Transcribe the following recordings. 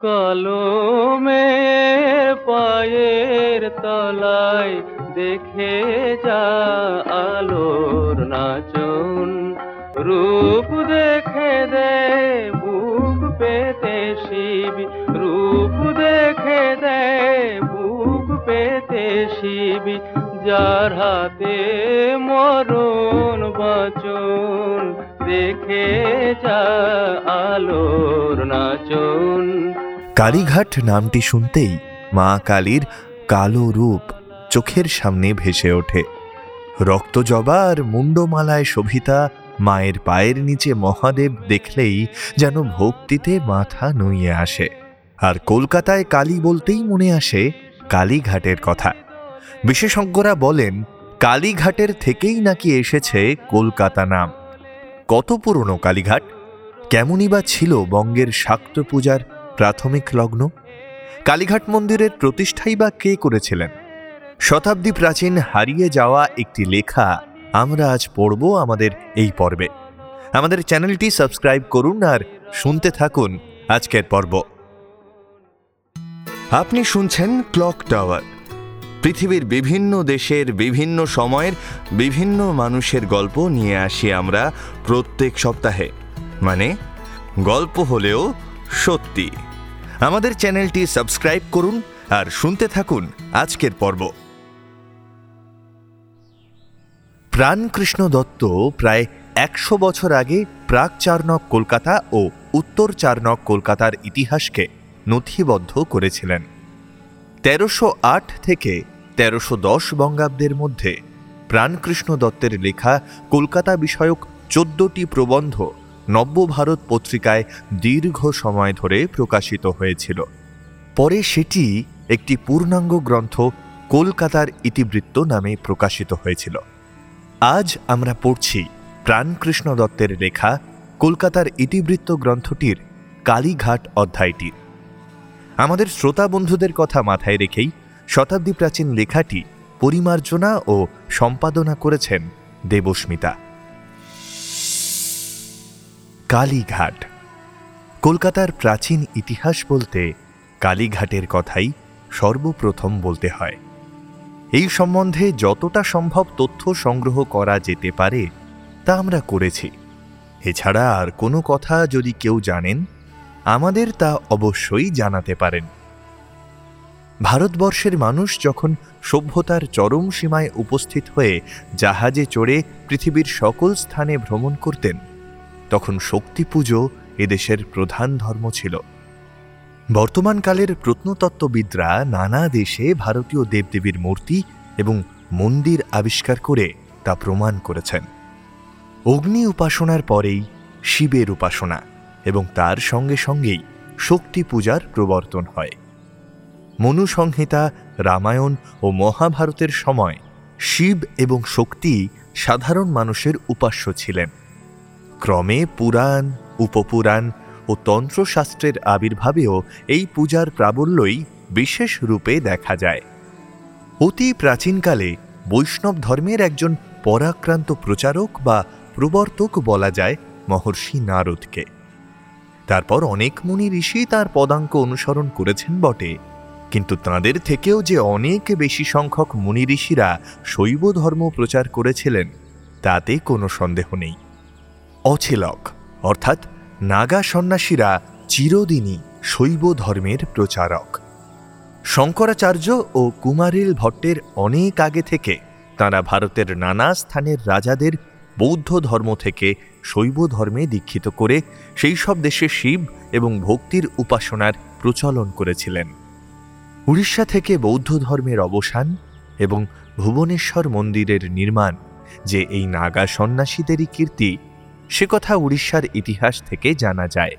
কলমে পায়ের তলায় দেখে যা আলোর নাচন। রূপ দেখে দে, বুক পেতে শিব। রূপ দেখে দে, বুক পেতে শিব। যার হাতে মরণ বচন, দেখে যা আলোর নাচন। কালীঘাট নামটি শুনতেই মা কালীর কালো রূপ চোখের সামনে ভেসে ওঠে। রক্তজবা আর মুন্ডমালায় শোভিতা মায়ের পায়ের নিচে মহাদেব দেখলেই যেন ভক্তিতে মাথা নুইয়ে আসে। আর কলকাতায় কালী বলতেই মনে আসে কালীঘাটের কথা। বিশেষজ্ঞরা বলেন, কালীঘাটের থেকেই নাকি এসেছে কলকাতা নাম। কত পুরনো কালীঘাট? কেমনই বা ছিল বঙ্গের শাক্ত পূজার প্রাথমিক লগ্ন? কালীঘাট মন্দিরের প্রতিষ্ঠাই বা কে করেছিলেন? শতাব্দী প্রাচীন হারিয়ে যাওয়া একটি লেখা আমরা আজ পড়ব আমাদের এই পর্বে। আমাদের চ্যানেলটি সাবস্ক্রাইব করুন আর শুনতে থাকুন আজকের পর্ব। আপনি শুনছেন ক্লক টাওয়ার। পৃথিবীর বিভিন্ন দেশের বিভিন্ন সময়ের বিভিন্ন মানুষের গল্প নিয়ে আসি আমরা প্রত্যেক সপ্তাহে। মানে গল্প হলেও সত্যি। আমাদের চ্যানেলটি সাবস্ক্রাইব করুন আর শুনতে থাকুন আজকের পর্ব। প্রাণকৃষ্ণ দত্ত প্রায় একশো বছর আগে প্রাক চারনক কলকাতা ও উত্তর চারনক কলকাতার ইতিহাসকে নথিবদ্ধ করেছিলেন। তেরোশো আট থেকে তেরোশো দশ বঙ্গাব্দের মধ্যে প্রাণকৃষ্ণ দত্তের লেখা কলকাতা বিষয়ক চোদ্দটি প্রবন্ধ নব্যভারত পত্রিকায় দীর্ঘ সময় ধরে প্রকাশিত হয়েছিল। পরে সেটি একটি পূর্ণাঙ্গ গ্রন্থ কলকাতার ইতিবৃত্ত নামে প্রকাশিত হয়েছিল। আজ আমরা পড়ছি প্রাণকৃষ্ণ দত্তের লেখা কলকাতার ইতিবৃত্ত গ্রন্থটির কালীঘাট অধ্যায়টি। আমাদের শ্রোতা বন্ধুদের কথা মাথায় রেখেই শতাব্দী প্রাচীন লেখাটি পরিমার্জনা ও সম্পাদনা করেছেন দেবস্মিতা। কালীঘাট। কলকাতার প্রাচীন ইতিহাস বলতে কালীঘাটের কথাই সর্বপ্রথম বলতে হয়। এই সম্বন্ধে যতটা সম্ভব তথ্য সংগ্রহ করা যেতে পারে, তা আমরা করেছি। এছাড়া আর কোনো কথা যদি কেউ জানেন, আমাদের তা অবশ্যই জানাতে পারেন। ভারতবর্ষের মানুষ যখন সভ্যতার চরম সীমায় উপস্থিত হয়ে জাহাজে চড়ে পৃথিবীর সকল স্থানে ভ্রমণ করতেন তখন শক্তি পুজো এদেশের প্রধান ধর্ম ছিল। বর্তমানকালের প্রত্নতত্ত্ববিদরা নানা দেশে ভারতীয় দেবদেবীর মূর্তি এবং মন্দির আবিষ্কার করে তা প্রমাণ করেছেন। অগ্নি উপাসনার পরেই শিবের উপাসনা এবং তার সঙ্গে সঙ্গেই শক্তি পূজার প্রবর্তন হয়। মনুসংহিতা, রামায়ণ ও মহাভারতের সময় শিব এবং শক্তি সাধারণ মানুষের উপাস্য ছিলেন। ক্রমে পুরাণ, উপপুরাণ ও তন্ত্রশাস্ত্রের আবির্ভাবেও এই পূজার প্রাবল্যই বিশেষ রূপে দেখা যায়। অতি প্রাচীনকালে বৈষ্ণব ধর্মের একজন পরাক্রান্ত প্রচারক বা প্রবর্তক বলা যায় মহর্ষি নারদকে। তারপর অনেক মুনি ঋষি তার পদাঙ্ক অনুসরণ করেছেন বটে, কিন্তু তাঁদের থেকেও যে অনেক বেশি সংখ্যক মুনি ঋষিরা শৈব ধর্ম প্রচার করেছিলেন, তাতে কোনো সন্দেহ নেই। অছেলক, অর্থাৎ নাগা সন্ন্যাসীরা চিরদিনই শৈব ধর্মের প্রচারক। শঙ্করাচার্য ও কুমারিল ভট্টের অনেক আগে থেকে তাঁরা ভারতের নানা স্থানের রাজাদের বৌদ্ধ ধর্ম থেকে শৈব ধর্মে দীক্ষিত করে সেই সব দেশে শিব এবং ভক্তির উপাসনার প্রচলন করেছিলেন। উড়িষ্যা থেকে বৌদ্ধ ধর্মের অবসান এবং ভুবনেশ্বর মন্দিরের নির্মাণ, যে এই নাগা সন্ন্যাসীদেরই কীর্তি সে কথা উড়িষ্যার ইতিহাস থেকে জানা যায়।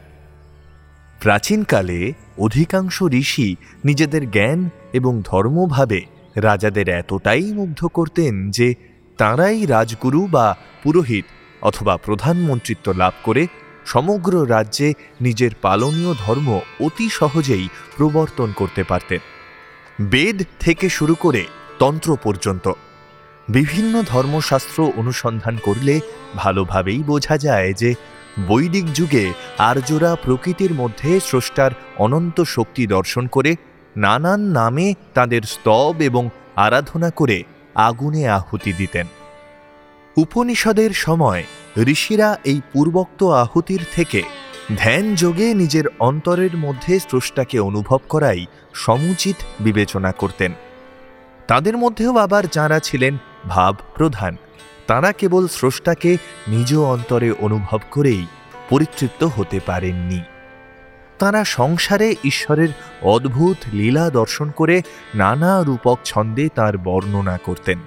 প্রাচীনকালে অধিকাংশ ঋষি নিজেদের জ্ঞান এবং ধর্মভাবে রাজাদের এতটাই মুগ্ধ করতেন যে তাঁরাই রাজগুরু বা পুরোহিত অথবা প্রধানমন্ত্রিত্ব লাভ করে সমগ্র রাজ্যে নিজের পালনীয় ধর্ম অতি সহজেই প্রবর্তন করতে পারতেন। বেদ থেকে শুরু করে তন্ত্র পর্যন্ত বিভিন্ন ধর্মশাস্ত্র অনুসন্ধান করলে ভালোভাবেই বোঝা যায় যে বৈদিক যুগে আর্যরা প্রকৃতির মধ্যে স্রষ্টার অনন্ত শক্তি দর্শন করে নানান নামে তাদের স্তব এবং আরাধনা করে আগুনে আহুতি দিতেন। উপনিষদের সময় ঋষিরা এই পূর্বোক্ত আহুতির থেকে ধ্যান যোগে নিজের অন্তরের মধ্যে স্রষ্টাকে অনুভব করাই সমুচিত বিবেচনা করতেন। তাদের মধ্যেও আবার যাঁরা ছিলেন ভাব প্রধান। তারা কেবল স্রষ্টাকে নিজ অন্তরে অনুভব করেই পরিতৃপ্ত হতে পারেননি। তারা সংসারে ঈশ্বরের অদ্ভুত লীলা দর্শন করে নানা রূপক ছন্দে তার বর্ণনা করতেন।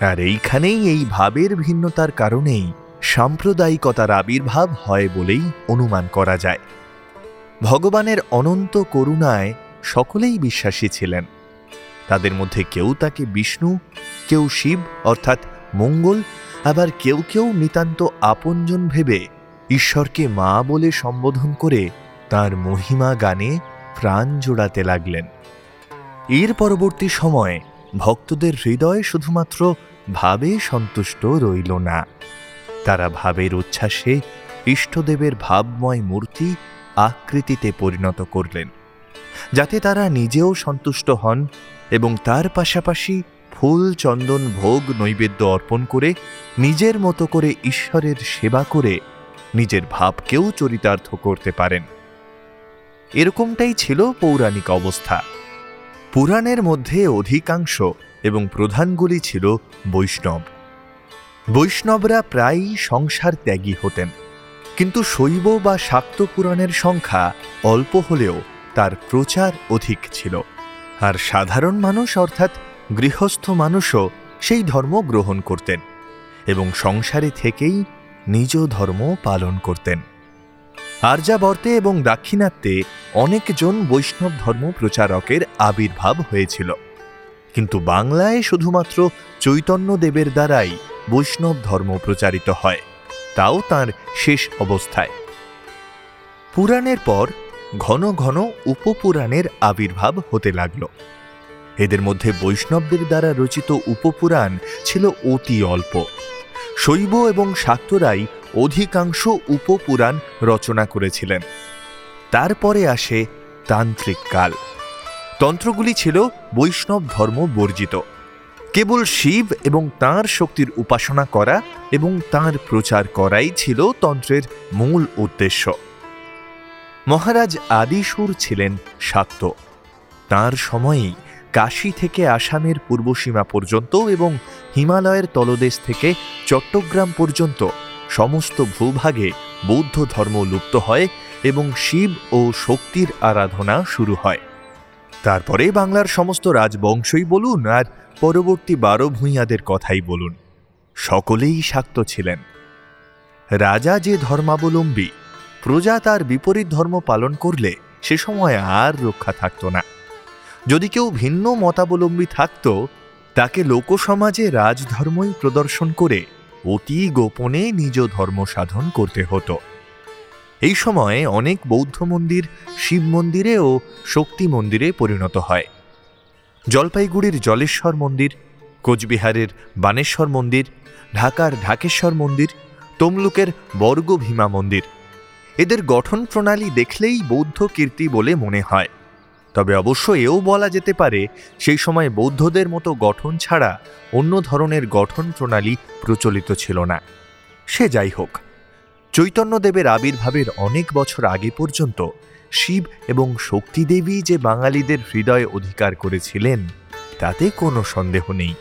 আর এইখানেই এই ভাবের ভিন্নতার কারণেই সাম্প্রদায়িকতার আবির্ভাব হয় বলেই অনুমান করা যায়। ভগবানের অনন্ত করুণায় সকলেই বিশ্বাসী ছিলেন। তাদের মধ্যে কেউ তাকে বিষ্ণু কেউ শিব, অর্থাৎ মঙ্গল, আবার কেউ কেউ নিতান্ত আপনজন ভেবে ঈশ্বরকে মা বলে সম্বোধন করে তার মহিমা গানে প্রাণ জোড়াতে লাগলেন। এর পরবর্তী সময়ে ভক্তদের হৃদয় শুধুমাত্র ভাবে সন্তুষ্ট রইল না। তারা ভাবের উচ্ছ্বাসে ইষ্টদেবের ভাবময় মূর্তি আকৃতিতে পরিণত করলেন, যাতে তারা নিজেও সন্তুষ্ট হন এবং তার পাশাপাশি ফুল চন্দন ভোগ নৈবেদ্য অর্পণ করে নিজের মতো করে ঈশ্বরের সেবা করে নিজের ভাবকেও চরিতার্থ করতে পারেন। এরকমটাই ছিল পৌরাণিক অবস্থা। পুরাণের মধ্যে অধিকাংশ এবং প্রধানগুলি ছিল বৈষ্ণব। বৈষ্ণবরা প্রায়ই সংসার ত্যাগী হতেন, কিন্তু শৈব বা শাক্ত পুরাণের সংখ্যা অল্প হলেও তার প্রচার অধিক ছিল। আর সাধারণ মানুষ অর্থাৎ গৃহস্থ মানুষও সেই ধর্ম গ্রহণ করতেন এবং সংসারে থেকেই নিজ ধর্ম পালন করতেন। আর্যাবর্তে এবং দাক্ষিণাত্যে অনেকজন বৈষ্ণব ধর্ম প্রচারকের আবির্ভাব হয়েছিল। কিন্তু বাংলায় শুধুমাত্র চৈতন্যদেবের দ্বারাই বৈষ্ণব ধর্ম প্রচারিত হয়, তাও তার শেষ অবস্থায়। পুরাণের পর ঘন ঘন উপপুরাণের আবির্ভাব হতে লাগল। এদের মধ্যে বৈষ্ণবদের দ্বারা রচিত উপপুরাণ ছিল অতি অল্প। শৈব এবং শাক্তরাই অধিকাংশ উপপুরাণ রচনা করেছিলেন। তারপরে আসে তান্ত্রিক কাল। তন্ত্রগুলি ছিল বৈষ্ণব ধর্ম বর্জিত। কেবল শিব এবং তাঁর শক্তির উপাসনা করা এবং তাঁর প্রচার করাই ছিল তন্ত্রের মূল উদ্দেশ্য। মহারাজ আদিসুর ছিলেন শাক্ত। তাঁর সময়েই কাশী থেকে আসামের পূর্বসীমা পর্যন্ত এবং হিমালয়ের তলদেশ থেকে চট্টগ্রাম পর্যন্ত সমস্ত ভূভাগে বৌদ্ধ ধর্ম লুপ্ত হয় এবং শিব ও শক্তির আরাধনা শুরু হয়। তারপরে বাংলার সমস্ত রাজবংশই বলুন আর পরবর্তী বারো ভূঁইয়াদের কথাই বলুন। সকলেই শাক্ত ছিলেন। রাজা যে ধর্মাবলম্বী, প্রজা তার বিপরীত ধর্ম পালন করলে সে সময় আর রক্ষা থাকত না। যদি কেউ ভিন্ন মতাবলম্বী থাকত, তাকে লোকসমাজে রাজধর্মই প্রদর্শন করে অতি গোপনে নিজ ধর্ম সাধন করতে হতো। এই সময়ে অনেক বৌদ্ধ মন্দির শিব মন্দিরে ও শক্তি মন্দিরে পরিণত হয়। জলপাইগুড়ির জলেশ্বর মন্দির, কোচবিহারের বানেশ্বর মন্দির, ঢাকার ঢাকেশ্বর মন্দির, তমলুকের বর্গ ভীমা মন্দির। এদের গঠন প্রণালী দেখলেই বৌদ্ধ কীর্তি বলে মনে হয়। তবে অবশ্য এও বলা যেতে পারে, সেই সময় বৌদ্ধদের মতো গঠন ছাড়া অন্য ধরনের গঠন প্রণালী প্রচলিত ছিল না। সে যাই হোক, চৈতন্যদেবের আবির্ভাবের অনেক বছর আগে পর্যন্ত শিব এবং শক্তিদেবী যে বাঙালিদের হৃদয় অধিকার করেছিলেন, তাতে কোনো সন্দেহ নেই।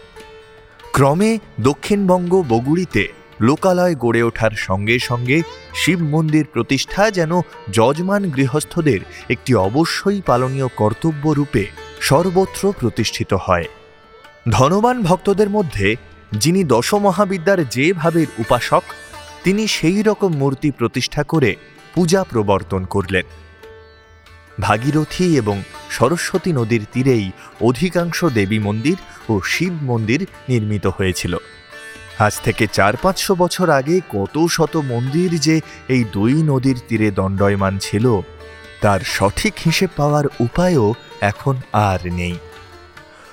ক্রমে দক্ষিণবঙ্গ বগুড়িতে লোকালয় গড়ে ওঠার সঙ্গে সঙ্গে শিব মন্দির প্রতিষ্ঠা যেন যজমান গৃহস্থদের একটি অবশ্যই পালনীয় কর্তব্য রূপে সর্বত্র প্রতিষ্ঠিত হয়। ধনবান ভক্তদের মধ্যে যিনি দশমহাবিদ্যার যে ভাবের উপাসক, তিনি সেই রকম মূর্তি প্রতিষ্ঠা করে পূজা প্রবর্তন করলেন। ভাগীরথী এবং সরস্বতী নদীর তীরেই অধিকাংশ দেবী মন্দির ও শিব মন্দির নির্মিত হয়েছিল। আজ থেকে চার পাঁচশো বছর আগে কত শত মন্দির যে এই দুই নদীর তীরে দণ্ডয়মান ছিল, তার সঠিক হিসেব পাওয়ার উপায়ও এখন আর নেই।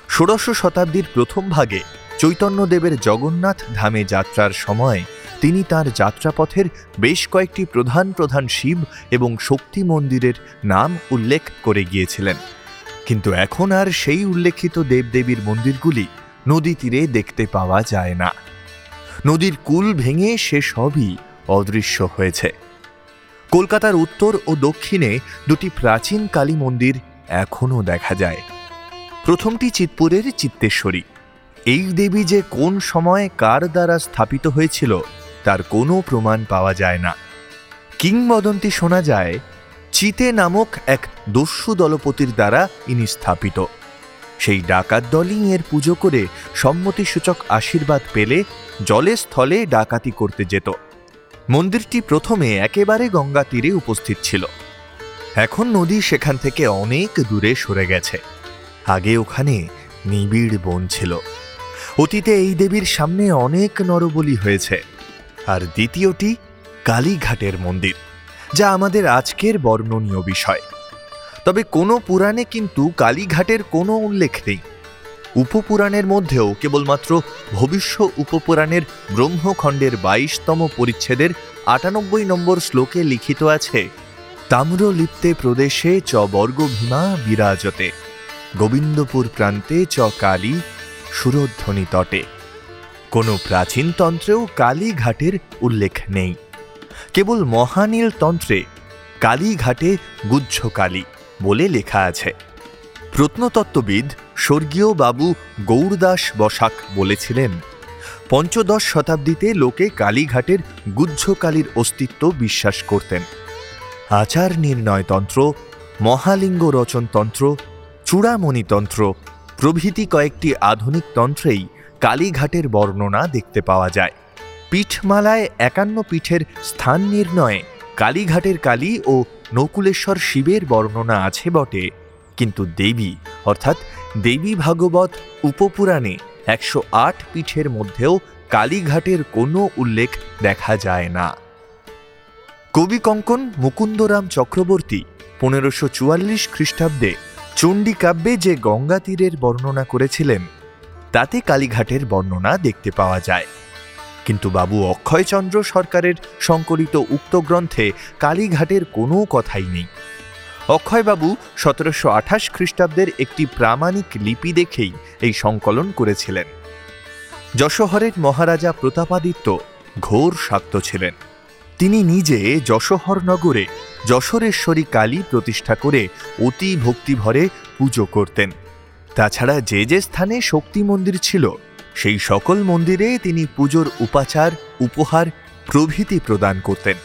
ষোড়শ শতাব্দীর প্রথম ভাগে চৈতন্যদেবের জগন্নাথ ধামে যাত্রার সময় তিনি তার যাত্রাপথের বেশ কয়েকটি প্রধান প্রধান শিব এবং শক্তি মন্দিরের নাম উল্লেখ করে গিয়েছিলেন। কিন্তু এখন আর সেই উল্লেখিত দেবদেবীর মন্দিরগুলি নদী তীরে দেখতে পাওয়া যায় না। নদীর কুল ভেঙে সে সবই অদৃশ্য হয়েছে। কলকাতার উত্তর ও দক্ষিণে দুটি প্রাচীন কালী মন্দির এখনও দেখা যায়। প্রথমটি চিতপুরের চিত্তেশ্বরী। এই দেবী যে কোন সময় কার দ্বারা স্থাপিত হয়েছিল, তার কোনো প্রমাণ পাওয়া যায় না। কিংবদন্তি শোনা যায়, চিতে নামক এক দস্যু দলপতির দ্বারা ইনি স্থাপিত। সেই ডাকাত দলই এর পুজো করে সম্মতিসূচক আশীর্বাদ পেলে জলে স্থলে ডাকাতি করতে যেত। মন্দিরটি প্রথমে একেবারে গঙ্গা তীরে উপস্থিত ছিল। এখন নদী সেখান থেকে অনেক দূরে সরে গেছে। আগে ওখানে নিবিড় বন ছিল। অতীতে এই দেবীর সামনে অনেক নরবলি হয়েছে। আর দ্বিতীয়টি কালীঘাটের মন্দির, যা আমাদের আজকের বর্ণনীয় বিষয়। তবে কোনো পুরাণে কিন্তু কালীঘাটের কোনো উল্লেখ নেই। উপপুরাণের মধ্যেও কেবলমাত্র ভবিষ্য উপপুরাণের ব্রহ্মখণ্ডের বাইশতম পরিচ্ছেদের আটানব্বই নম্বর শ্লোকে লিখিত আছে, তাম্রলিপ্তে প্রদেশে চ বর্গভীমা বিরাজতে, গোবিন্দপুর প্রান্তে চ কালী সুরধ্বনি তটে। কোনো প্রাচীন তন্ত্রেও কালীঘাটের উল্লেখ নেই। কেবল মহানীল তন্ত্রে কালীঘাটে গুজ্জ কালী বলে লেখা আছে। প্রত্নতত্ত্ববিদ স্বর্গীয় বাবু গৌরদাস বসাক বলেছিলেন, পঞ্চদশ শতাব্দীতে লোকে কালীঘাটের গুজ্জকালীর অস্তিত্ব বিশ্বাস করতেন। আচার নির্ণয়তন্ত্র মহালিঙ্গ রচনতন্ত্র চূড়ামণিতন্ত্র প্রভৃতি কয়েকটি আধুনিক তন্ত্রেই কালীঘাটের বর্ণনা দেখতে পাওয়া যায়। পীঠমালায় একান্ন পীঠের স্থান নির্ণয়ে কালীঘাটের কালী ও নকুলেশ্বর শিবের বর্ণনা আছে বটে। কিন্তু দেবী, অর্থাৎ দেবী ভাগবত উপপুরাণে একশো আট পিঠের মধ্যেও কালীঘাটের কোনো উল্লেখ দেখা যায় না। কবি কঙ্কন মুকুন্দরাম চক্রবর্তী পনেরোশো চুয়াল্লিশ খ্রিস্টাব্দে চণ্ডী কাব্যে যে গঙ্গা তীরের বর্ণনা করেছিলেন, তাতে কালীঘাটের বর্ণনা দেখতে পাওয়া যায়। কিন্তু বাবু অক্ষয়চন্দ্র সরকারের সংকলিত উক্ত গ্রন্থে কালীঘাটের কোনো কথাই নেই। অক্ষয়বাবু সতেরোশো আঠাশ খ্রিস্টাব্দের একটি প্রামাণিক লিপি দেখেই এই সংকলন করেছিলেন। যশোহরের মহারাজা প্রতাপাদিত্য ঘোর শাক্ত ছিলেন। তিনি নিজে যশোহর নগরে যশোরেশ্বরী কালী প্রতিষ্ঠা করে অতি ভক্তিভরে পুজো করতেন। তাছাড়া যে যে স্থানে শক্তি মন্দির ছিল সেই সকল মন্দিরে তিনি পুজোর উপাচার, উপহার, প্রভৃতি প্রদান করতেন।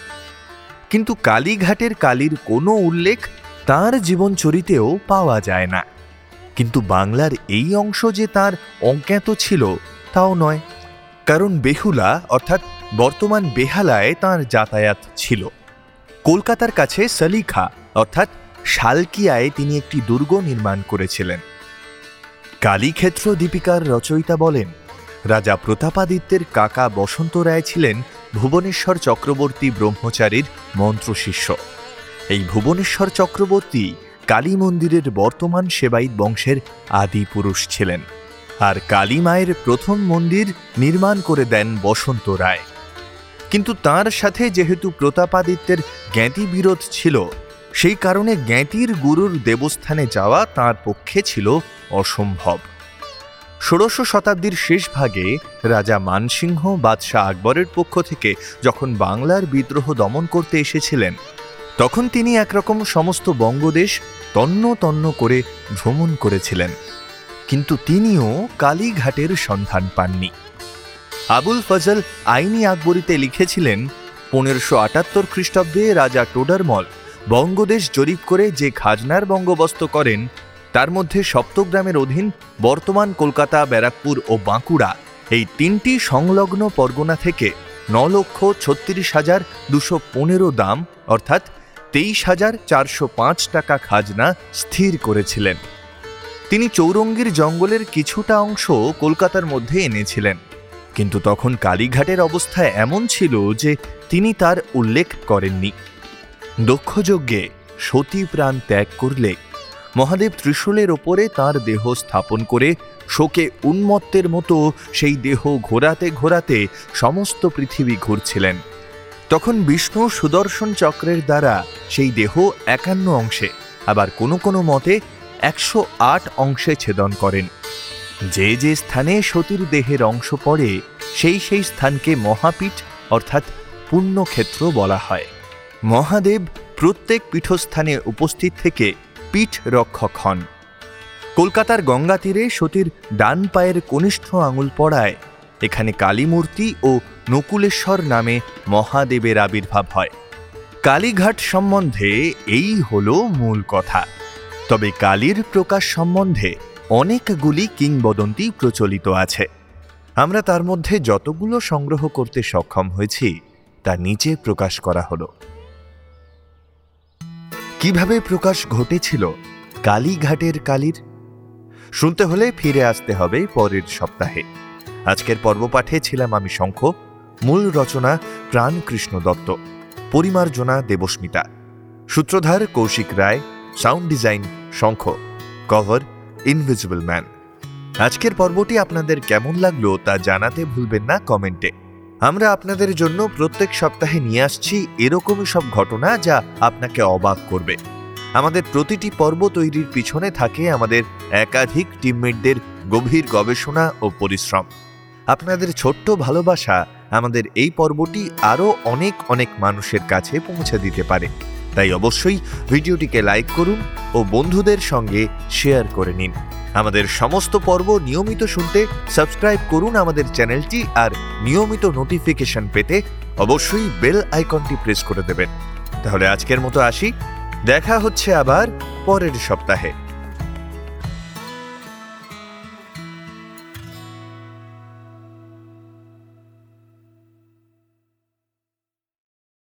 কিন্তু কালীঘাটের কালীর কোনো উল্লেখ তার জীবনচরিতেও পাওয়া যায় না। কিন্তু বাংলার এই অংশ যে তার অজ্ঞাত ছিল, তাও নয়। কারণ বেহুলা, অর্থাৎ বর্তমান বেহালায় তার যাতায়াত ছিল। কলকাতার কাছে সলিখা, অর্থাৎ শালকিয়ায় তিনি একটি দুর্গ নির্মাণ করেছিলেন। কালীক্ষেত্র দীপিকার রচয়িতা বলেন রাজা প্রতাপাদিত্যের কাকা বসন্ত রায় ছিলেন ভুবনেশ্বর চক্রবর্তী ব্রহ্মচারীর মন্ত্রশিষ্য এই ভুবনেশ্বর চক্রবর্তী কালী মন্দিরের বর্তমান সেবাইত বংশের আদি পুরুষ ছিলেন আর কালী মায়ের প্রথম মন্দির নির্মাণ করে দেন বসন্ত রায়। কিন্তু তার সাথে যেহেতু প্রতাপাদিত্যের জ্ঞাতি বিরোধ ছিল, সেই কারণে জ্ঞাতির গুরুর দেবস্থানে যাওয়া তার পক্ষে ছিল অসম্ভব। ষোড়শ শতাব্দীর শেষ ভাগে রাজা মানসিংহ বাদশাহ আকবরের পক্ষ থেকে যখন বাংলার বিদ্রোহ দমন করতে এসেছিলেন, তখন তিনি একরকম সমস্ত বঙ্গদেশ তন্ন তন্ন করে ভ্রমণ করেছিলেন। কিন্তু তিনিও কালীঘাটের সন্ধান পাননি। আবুল ফজল আইনি আকবরীতে লিখেছিলেন, পনেরোশো আটাত্তর খ্রিস্টাব্দে রাজা টোডারমল বঙ্গদেশ জরিপ করে যে খাজনার বঙ্গোবস্ত করেন তার মধ্যে সপ্তগ্রামের অধীন বর্তমান কলকাতা, ব্যারাকপুর ও বাঁকুড়া এই তিনটি সংলগ্ন পরগনা থেকে ন লক্ষ ছত্রিশ হাজার দুশো পনেরো দাম, অর্থাৎ তেইশ হাজার চারশো পাঁচ টাকা খাজনা স্থির করেছিলেন। তিনি চৌরঙ্গীর জঙ্গলের কিছুটা অংশ কলকাতার মধ্যে এনেছিলেন। কিন্তু তখন কালীঘাটের অবস্থা এমন ছিল যে তিনি তার উল্লেখ করেননি। দক্ষযজ্ঞে সতী প্রাণ ত্যাগ করলে মহাদেব ত্রিশূলের ওপরে তার দেহ স্থাপন করে শোকে উন্মত্তের মতো সেই দেহ ঘোরাতে ঘোরাতে সমস্ত পৃথিবী ঘুরছিলেন। তখন বিষ্ণু সুদর্শন চক্রের দ্বারা সেই দেহ একান্ন অংশে, আবার কোনো কোনো মতে একশো আট অংশে ছেদন করেন। যে যে স্থানে সতীর দেহের অংশ পড়ে, সেই সেই স্থানকে মহাপীঠ অর্থাৎ পুণ্যক্ষেত্র বলা হয়। মহাদেব প্রত্যেক পীঠস্থানে উপস্থিত থেকে পীঠ রক্ষক হন। কলকাতার গঙ্গা তীরে সতীর ডান পায়ের কনিষ্ঠ আঙুল পড়ায়। এখানে কালীমূর্তি ও নকুলেশ্বর নামে মহাদেবের আবির্ভাব হয়। কালীঘাট সম্বন্ধে এই হল মূল কথা। তবে কালীর প্রকাশ সম্বন্ধে অনেকগুলি কিংবদন্তি প্রচলিত আছে। আমরা তার মধ্যে যতগুলো সংগ্রহ করতে সক্ষম হয়েছি, তা নিচে প্রকাশ করা হলো। কীভাবে প্রকাশ ঘটেছিল কালীঘাটের কালীর? শুনতে হলে ফিরে আসতে হবে পরের সপ্তাহে। আজকের পর্ব পাঠে ছিলাম আমি শঙ্খ, মূল রচনা প্রাণকৃষ্ণ দত্ত, পরিমার্জনা দেবস্মিতা, সূত্রধার Koushik Roy, sound design Shankha, cover invisible man. আজকের পর্বটি আপনাদের কেমন লাগল তা জানাতে ভুলবেন না কমেন্টে। আমরা আপনাদের জন্য প্রত্যেক সপ্তাহে নিয়ে আসছি এরকমই সব ঘটনা যা আপনাকে অবাক করবে। আমাদের প্রতিটি পর্ব তৈরির পিছনে থাকে আমাদের একাধিক টিমমেটদের গভীর গবেষণা ও পরিশ্রম। আপনাদের ছোট্ট ভালোবাসা আমাদের এই পর্বটি আরও অনেক অনেক মানুষের কাছে পৌঁছে দিতে পারে। তাই অবশ্যই ভিডিওটিকে লাইক করুন ও বন্ধুদের সঙ্গে শেয়ার করে নিন। আমাদের সমস্ত পর্ব নিয়মিত শুনতে সাবস্ক্রাইব করুন আমাদের চ্যানেলটি আর নিয়মিত নোটিফিকেশন পেতে অবশ্যই বেল আইকনটি প্রেস করে দেবেন। তাহলে আজকের মতো আসি। দেখা হচ্ছে আবার পরের সপ্তাহে।